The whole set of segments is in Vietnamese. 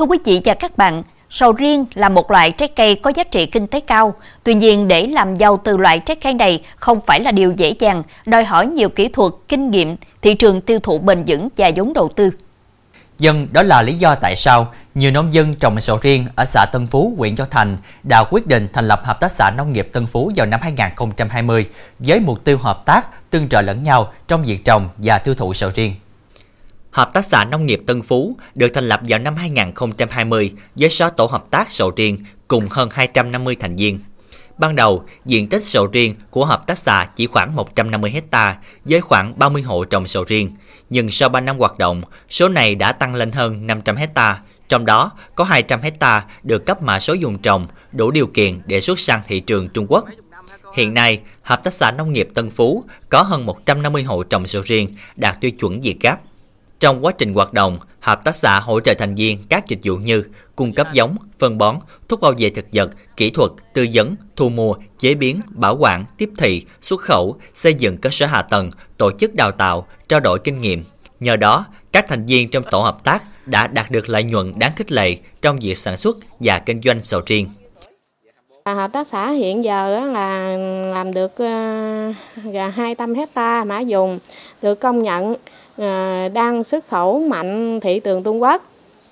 Thưa quý vị và các bạn, sầu riêng là một loại trái cây có giá trị kinh tế cao. Tuy nhiên, để làm giàu từ loại trái cây này không phải là điều dễ dàng, đòi hỏi nhiều kỹ thuật, kinh nghiệm, thị trường tiêu thụ bền vững và vốn đầu tư. Dân đó là lý do tại sao nhiều nông dân trồng sầu riêng ở xã Tân Phú, huyện Châu Thành đã quyết định thành lập Hợp tác xã Nông nghiệp Tân Phú vào năm 2020 với mục tiêu hợp tác, tương trợ lẫn nhau trong việc trồng và tiêu thụ sầu riêng. Hợp tác xã Nông nghiệp Tân Phú được thành lập vào năm 2020 với 6 tổ hợp tác sầu riêng cùng hơn 250 thành viên. Ban đầu, diện tích sầu riêng của hợp tác xã chỉ khoảng 150 hecta với khoảng 30 hộ trồng sầu riêng. Nhưng sau 3 năm hoạt động, số này đã tăng lên hơn 500 hecta, trong đó có 200 hecta được cấp mã số dùng trồng đủ điều kiện để xuất sang thị trường Trung Quốc. Hiện nay, Hợp tác xã Nông nghiệp Tân Phú có hơn 150 hộ trồng sầu riêng đạt tiêu chuẩn Việt Gáp. Trong quá trình hoạt động, hợp tác xã hỗ trợ thành viên các dịch vụ như cung cấp giống, phân bón, thuốc bảo vệ thực vật, kỹ thuật, tư vấn, thu mua, chế biến, bảo quản, tiếp thị, xuất khẩu, xây dựng cơ sở hạ tầng, tổ chức đào tạo, trao đổi kinh nghiệm. Nhờ đó, các thành viên trong tổ hợp tác đã đạt được lợi nhuận đáng khích lệ trong việc sản xuất và kinh doanh sầu riêng. À, hợp tác xã hiện giờ là làm được ờ, gần 200 hecta mã dùng, được công nhận Ờ, đang xuất khẩu mạnh thị trường Trung Quốc.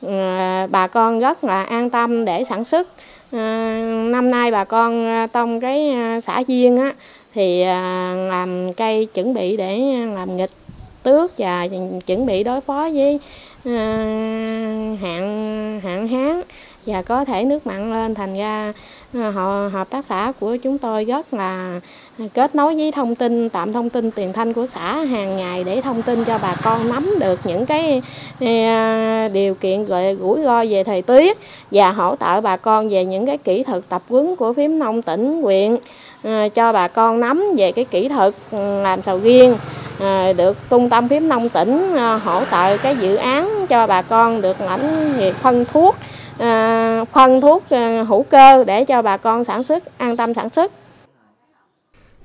Ờ, bà con rất là an tâm để sản xuất. Ờ, năm nay bà con trong cái xã Duyên á, thì làm cây chuẩn bị để làm nghịch tước và chuẩn bị đối phó với và có thể nước mặn lên thành ra à, họ hợp tác xã của chúng tôi rất là à, kết nối với thông tin tạm thông tin tiền thanh của xã hàng ngày để thông tin cho bà con nắm được những cái à, điều kiện rủi ro về thời tiết và hỗ trợ bà con về những cái kỹ thuật tập huấn của phím nông tỉnh huyện cho bà con nắm về cái kỹ thuật ừ, làm sầu riêng được trung tâm phím nông tỉnh hỗ trợ cái dự án cho bà con được lãnh việc phân thuốc À, phân thuốc ờ, hữu cơ để cho bà con sản xuất an tâm sản xuất.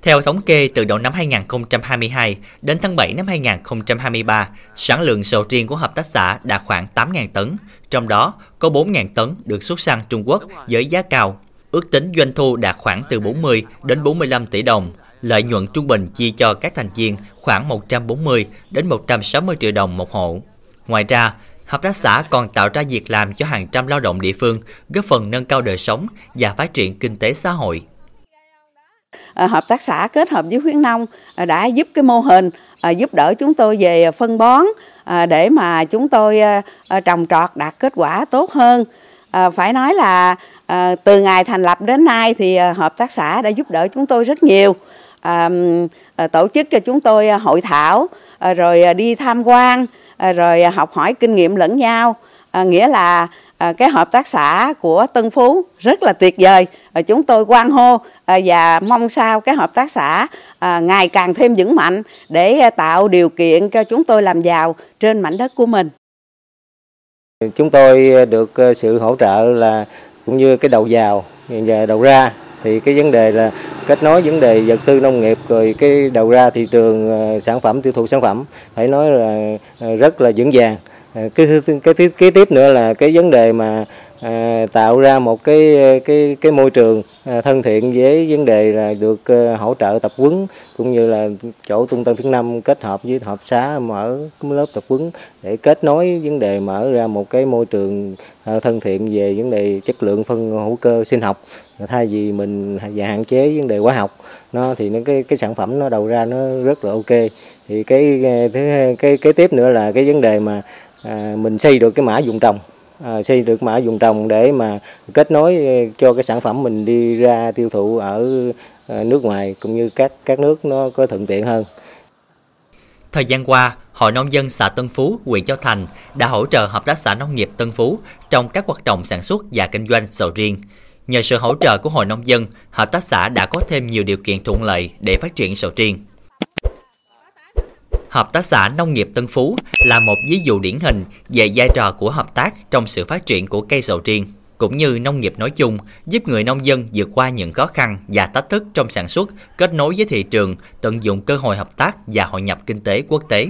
Theo thống kê từ đầu năm 2022 đến tháng 7 năm 2023, sản lượng sầu riêng của hợp tác xã đạt khoảng 8.000 tấn, trong đó có 4.000 tấn được xuất sang Trung Quốc với giá cao. Ước tính doanh thu đạt khoảng từ 40 đến 45 tỷ đồng, lợi nhuận trung bình chia cho các thành viên khoảng 140 đến 160 triệu đồng một hộ. Ngoài ra, Hợp tác xã còn tạo ra việc làm cho hàng trăm lao động địa phương, góp phần nâng cao đời sống và phát triển kinh tế xã hội. À, hợp tác xã kết hợp với khuyến nông à, đã giúp cái mô hình à, giúp đỡ chúng tôi về phân bón để mà chúng tôi trồng trọt đạt kết quả tốt hơn. Phải nói là từ ngày thành lập đến nay thì hợp tác xã đã giúp đỡ chúng tôi rất nhiều. Tổ chức cho chúng tôi hội thảo rồi đi tham quan À, rồi à, học hỏi kinh nghiệm lẫn nhau. À, nghĩa là à, cái hợp tác xã của Tân Phú rất là tuyệt vời. À, chúng tôi quan hô và mong sao cái hợp tác xã ngày càng thêm vững mạnh để tạo điều kiện cho chúng tôi làm giàu trên mảnh đất của mình. Chúng tôi được sự hỗ trợ là cũng như cái đầu vào và đầu ra thì cái vấn đề là kết nối vấn đề vật tư nông nghiệp, rồi cái đầu ra thị trường ờ, sản phẩm, tiêu thụ sản phẩm, phải nói là ờ, rất là vững vàng. Ờ, cái cái cái cái kế tiếp nữa là cái vấn đề mà à, tạo ra một cái cái cái môi trường à, thân thiện với vấn đề là được à, hỗ trợ tập huấn cũng như là chỗ trung tâm thứ năm kết hợp với hợp xá mở lớp tập huấn để kết nối vấn đề mở ra một cái môi trường à, thân thiện về vấn đề chất lượng phân hữu cơ sinh học. Thay vì mình và hạn chế vấn đề hóa học nó thì nó cái cái sản phẩm nó đầu ra nó rất là ok. Thì cái thứ cái kế tiếp nữa là cái vấn đề mà à, mình xây được cái mã dùng trồng à, xây được mã dùng trồng để mà kết nối ờ, cho cái sản phẩm mình đi ra tiêu thụ ở ờ, nước ngoài cũng như các các nước nó có thuận tiện hơn. Thời gian qua, Hội Nông dân xã Tân Phú, huyện Châu Thành đã hỗ trợ Hợp tác xã Nông nghiệp Tân Phú trong các hoạt động sản xuất và kinh doanh sầu riêng. Nhờ sự hỗ trợ của Hội Nông dân, Hợp tác xã đã có thêm nhiều điều kiện thuận lợi để phát triển sầu riêng. Hợp tác xã Nông nghiệp Tân Phú là một ví dụ điển hình về vai trò của hợp tác trong sự phát triển của cây sầu riêng, cũng như nông nghiệp nói chung, giúp người nông dân vượt qua những khó khăn và thách thức trong sản xuất, kết nối với thị trường, tận dụng cơ hội hợp tác và hội nhập kinh tế quốc tế.